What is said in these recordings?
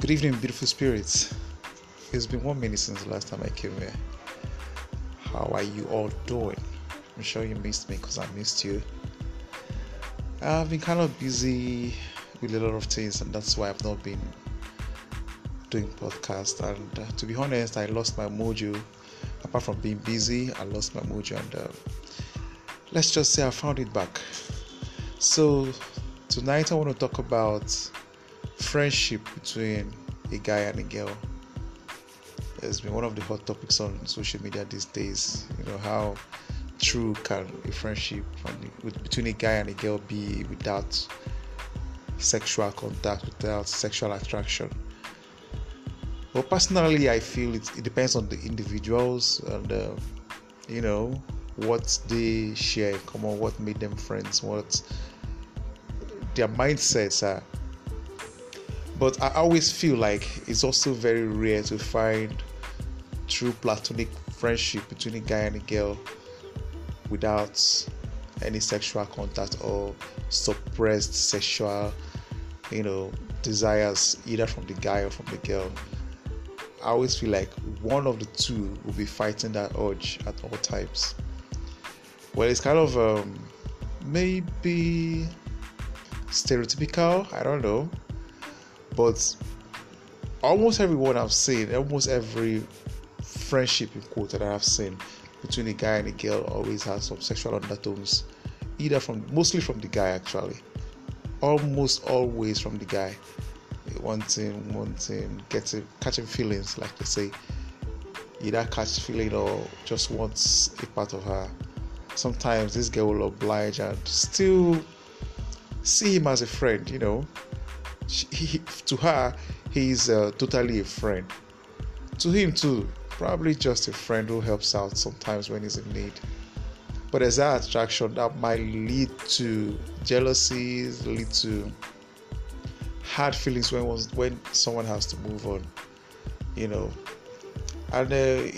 Good evening, beautiful spirits. It's been one minute since the last time I came here. How are you all doing? I'm sure you missed me because I missed you. I've been kind of busy with a lot of things, and that's why I've not been doing podcast. And uh, to be honest, I lost my mojo. Apart from being busy, I lost my mojo, and uh, let's just say I found it back. So tonight I want to talk about friendship between a guy and a girl has been one of the hot topics on social media these days. You know how true can a friendship between a guy and a girl be without sexual contact, without sexual attraction? Well, personally, I feel it, it depends on the individuals and uh, you know what they share in common, what made them friends, what their mindsets are. But I always feel like it's also very rare to find true platonic friendship between a guy and a girl without any sexual contact or suppressed sexual, you know, desires either from the guy or from the girl. I always feel like one of the two will be fighting that urge at all times. Well, it's kind of um, maybe stereotypical, I don't know, but almost everyone I've seen, almost every friendship in quote that I've seen between a guy and a girl always has some sexual undertones, either from mostly from the guy actually, almost always from the guy, wanting, wanting, getting, catching feelings, like they say, either catch feeling or just wants a part of her. Sometimes this girl will oblige and still see him as a friend, you know. She, he, to her, he's uh, totally a friend. To him, too, probably just a friend who helps out sometimes when he's in need. But there's that attraction that might lead to jealousies, lead to hard feelings when when someone has to move on, you know, and uh,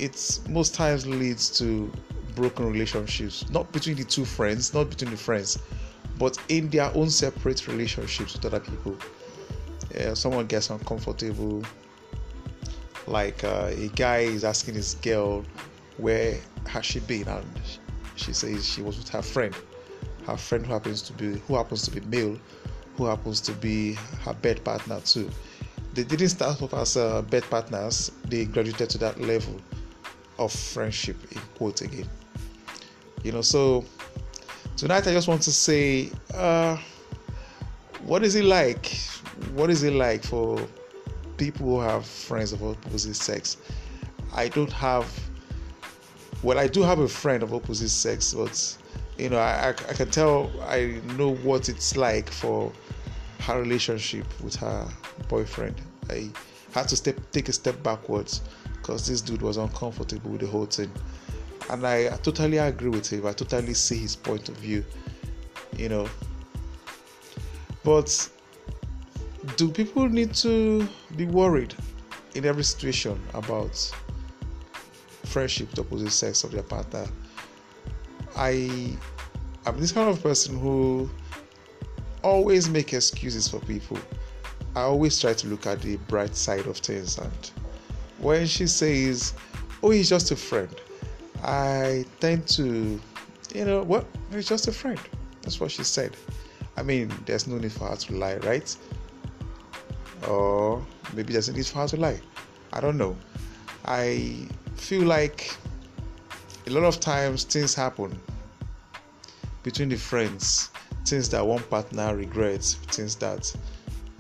it's most times leads to broken relationships, not between the two friends, not between the friends, but in their own separate relationships with other people someone gets uncomfortable. Like uh, a guy is asking his girl where has she been and she says she was with her friend. Her friend who happens to be who happens to be male who happens to be her bed partner too. They didn't start off as uh, bed partners. They graduated to that level of friendship in quote again. You know so tonight i just want to say uh, what is it like what is it like for people who have friends of opposite sex? I don't have. Well, I do have a friend of opposite sex, but you know, I, I can tell I know what it's like for her relationship with her boyfriend. I had to step take a step backwards because this dude was uncomfortable with the whole thing, and I, I totally agree with him. I totally see his point of view, you know. But do people need to be worried in every situation about friendship to opposite sex of their partner? I am this kind of person who always make excuses for people. I always try to look at the bright side of things and when she says, Oh, he's just a friend, I tend to, you know, what? Well, he's just a friend. That's what she said. I mean, there's no need for her to lie, right? Or maybe there's a need for her to lie. I don't know. I feel like a lot of times things happen between the friends, things that one partner regrets, things that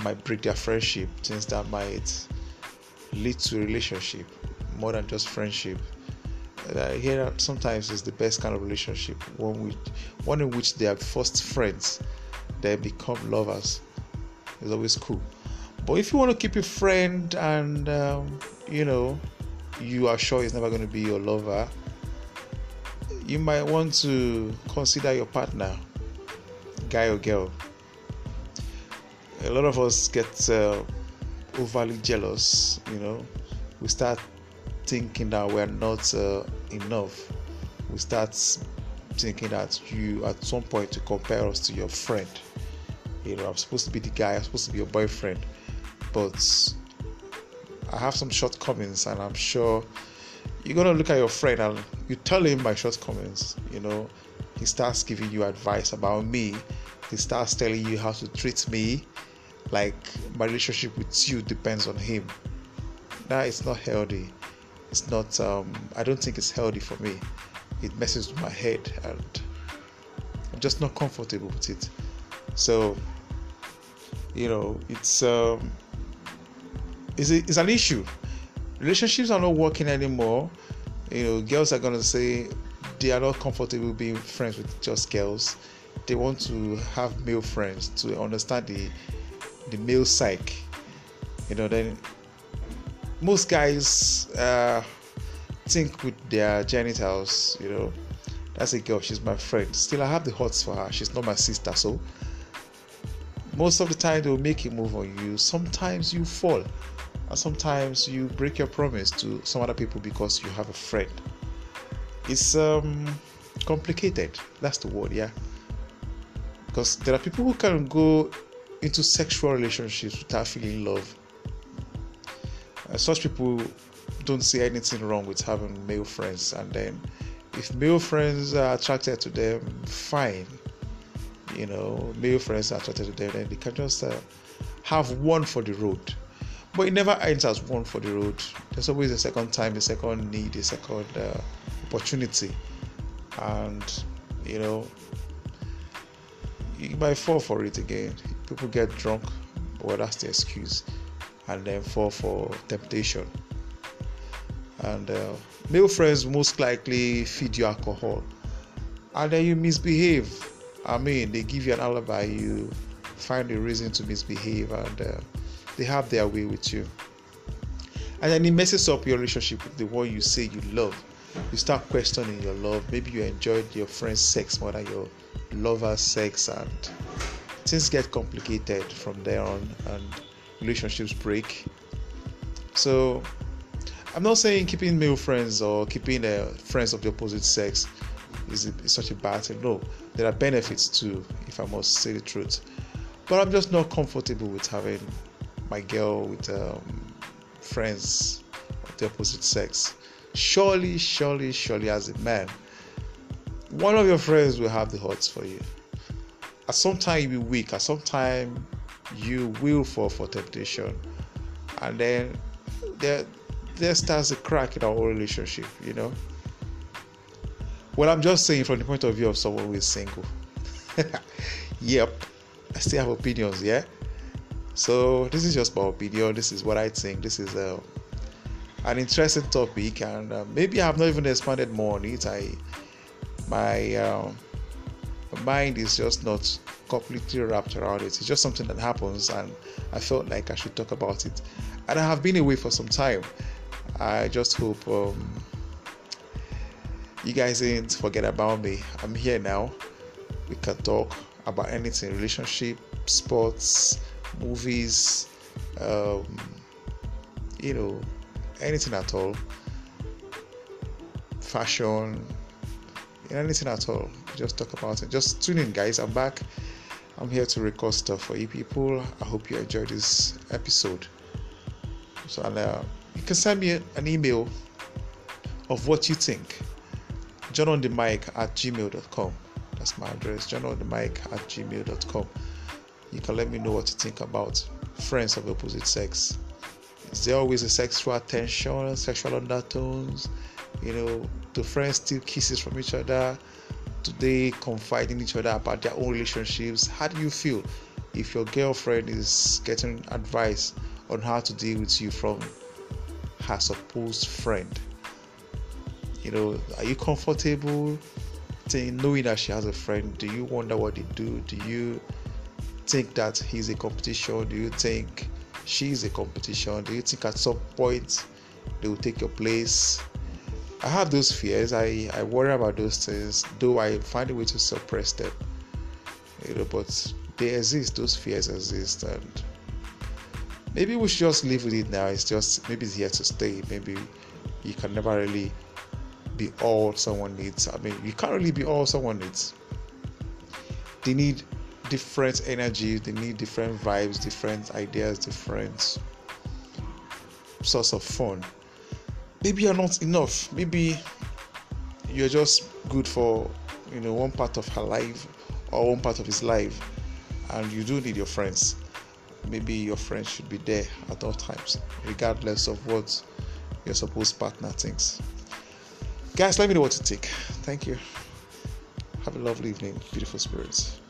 might break their friendship, things that might lead to relationship more than just friendship. Hear that sometimes it's the best kind of relationship, one which, one in which they are first friends, then become lovers. It's always cool. But if you want to keep your friend and um, you know you are sure he's never going to be your lover, you might want to consider your partner, guy or girl. A lot of us get uh, overly jealous, you know. We start thinking that we're not uh, enough. We start thinking that you, at some point, to compare us to your friend. You know, I'm supposed to be the guy, I'm supposed to be your boyfriend but I have some shortcomings, and I'm sure you're gonna look at your friend and you tell him my shortcomings. You know, he starts giving you advice about me. He starts telling you how to treat me. Like my relationship with you depends on him. That is not healthy. It's not. Um, I don't think it's healthy for me. It messes with my head, and I'm just not comfortable with it. So, you know, it's um, it's an issue. Relationships are not working anymore. You know, girls are gonna say they are not comfortable being friends with just girls. They want to have male friends to understand the the male psyche. You know, then most guys uh, think with their genitals. You know, that's a girl. She's my friend. Still, I have the hots for her. She's not my sister, so most of the time they'll make a move on you. Sometimes you fall, and sometimes you break your promise to some other people because you have a friend. It's um complicated. That's the word, yeah. Because there are people who can go into sexual relationships without feeling love. And such people don't see anything wrong with having male friends, and then if male friends are attracted to them, fine you know, male friends are attracted to them, and they can just uh, have one for the road. But it never ends as one for the road. There's always a second time, a second need, a second uh, opportunity, and you know, you might fall for it again. People get drunk, well, that's the excuse, and then fall for temptation. And uh, male friends most likely feed you alcohol, and then you misbehave I mean, they give you an alibi, you find a reason to misbehave, and uh, they have their way with you. And then it messes up your relationship with the one you say you love. You start questioning your love. Maybe you enjoyed your friend's sex more than your lover's sex, and things get complicated from there on, and relationships break. So, I'm not saying keeping male friends or keeping uh, friends of the opposite sex is, is such a bad thing. No, there are benefits too, if I must say the truth. But I'm just not comfortable with having my girl with um, friends of the opposite sex. Surely, surely, surely, as a man, one of your friends will have the hots for you. At some time you'll be weak, at some time you will fall for temptation, and then there there starts a crack in our relationship, you know. Well, I'm just saying from the point of view of someone who is single. yep, I still have opinions, yeah. So this is just my opinion. This is what I think. This is uh, an interesting topic, and uh, maybe I have not even expanded more on it. I my, my mind is just not completely wrapped around it. It's just something that happens, and I felt like I should talk about it. And I have been away for some time. I just hope. Um, you guys didn't forget about me. I'm here now. We can talk about anything relationship, sports, movies, um, you know, anything at all. Fashion, anything at all. Just talk about it. Just tune in, guys. I'm back. I'm here to record stuff for you people. I hope you enjoyed this episode. So, uh, you can send me an email of what you think John on the mic at gmail.com. That's my address, John on the mic at gmail.com. You can let me know what you think about friends of the opposite sex. Is there always a sexual tension, sexual undertones? You know, do friends steal kisses from each other? Do they confide in each other about their own relationships? How do you feel if your girlfriend is getting advice on how to deal with you from her supposed friend? You know, are you comfortable knowing that she has a friend? Do you wonder what they do? Do you think that he's a competition? Do you think she's a competition? Do you think at some point they will take your place? I have those fears. I, I worry about those things, though I find a way to suppress them. You know, but they exist, those fears exist, and maybe we should just live with it now. It's just maybe it's here to stay. Maybe you can never really be all someone needs. I mean, you can't really be all someone needs. They need different energies, they need different vibes, different ideas, different source of fun. Maybe you're not enough. Maybe you're just good for you know one part of her life or one part of his life, and you do need your friends. Maybe your friends should be there at all times, regardless of what your supposed partner thinks. Guys, let me know what you think. Thank you. Have a lovely evening, beautiful spirits.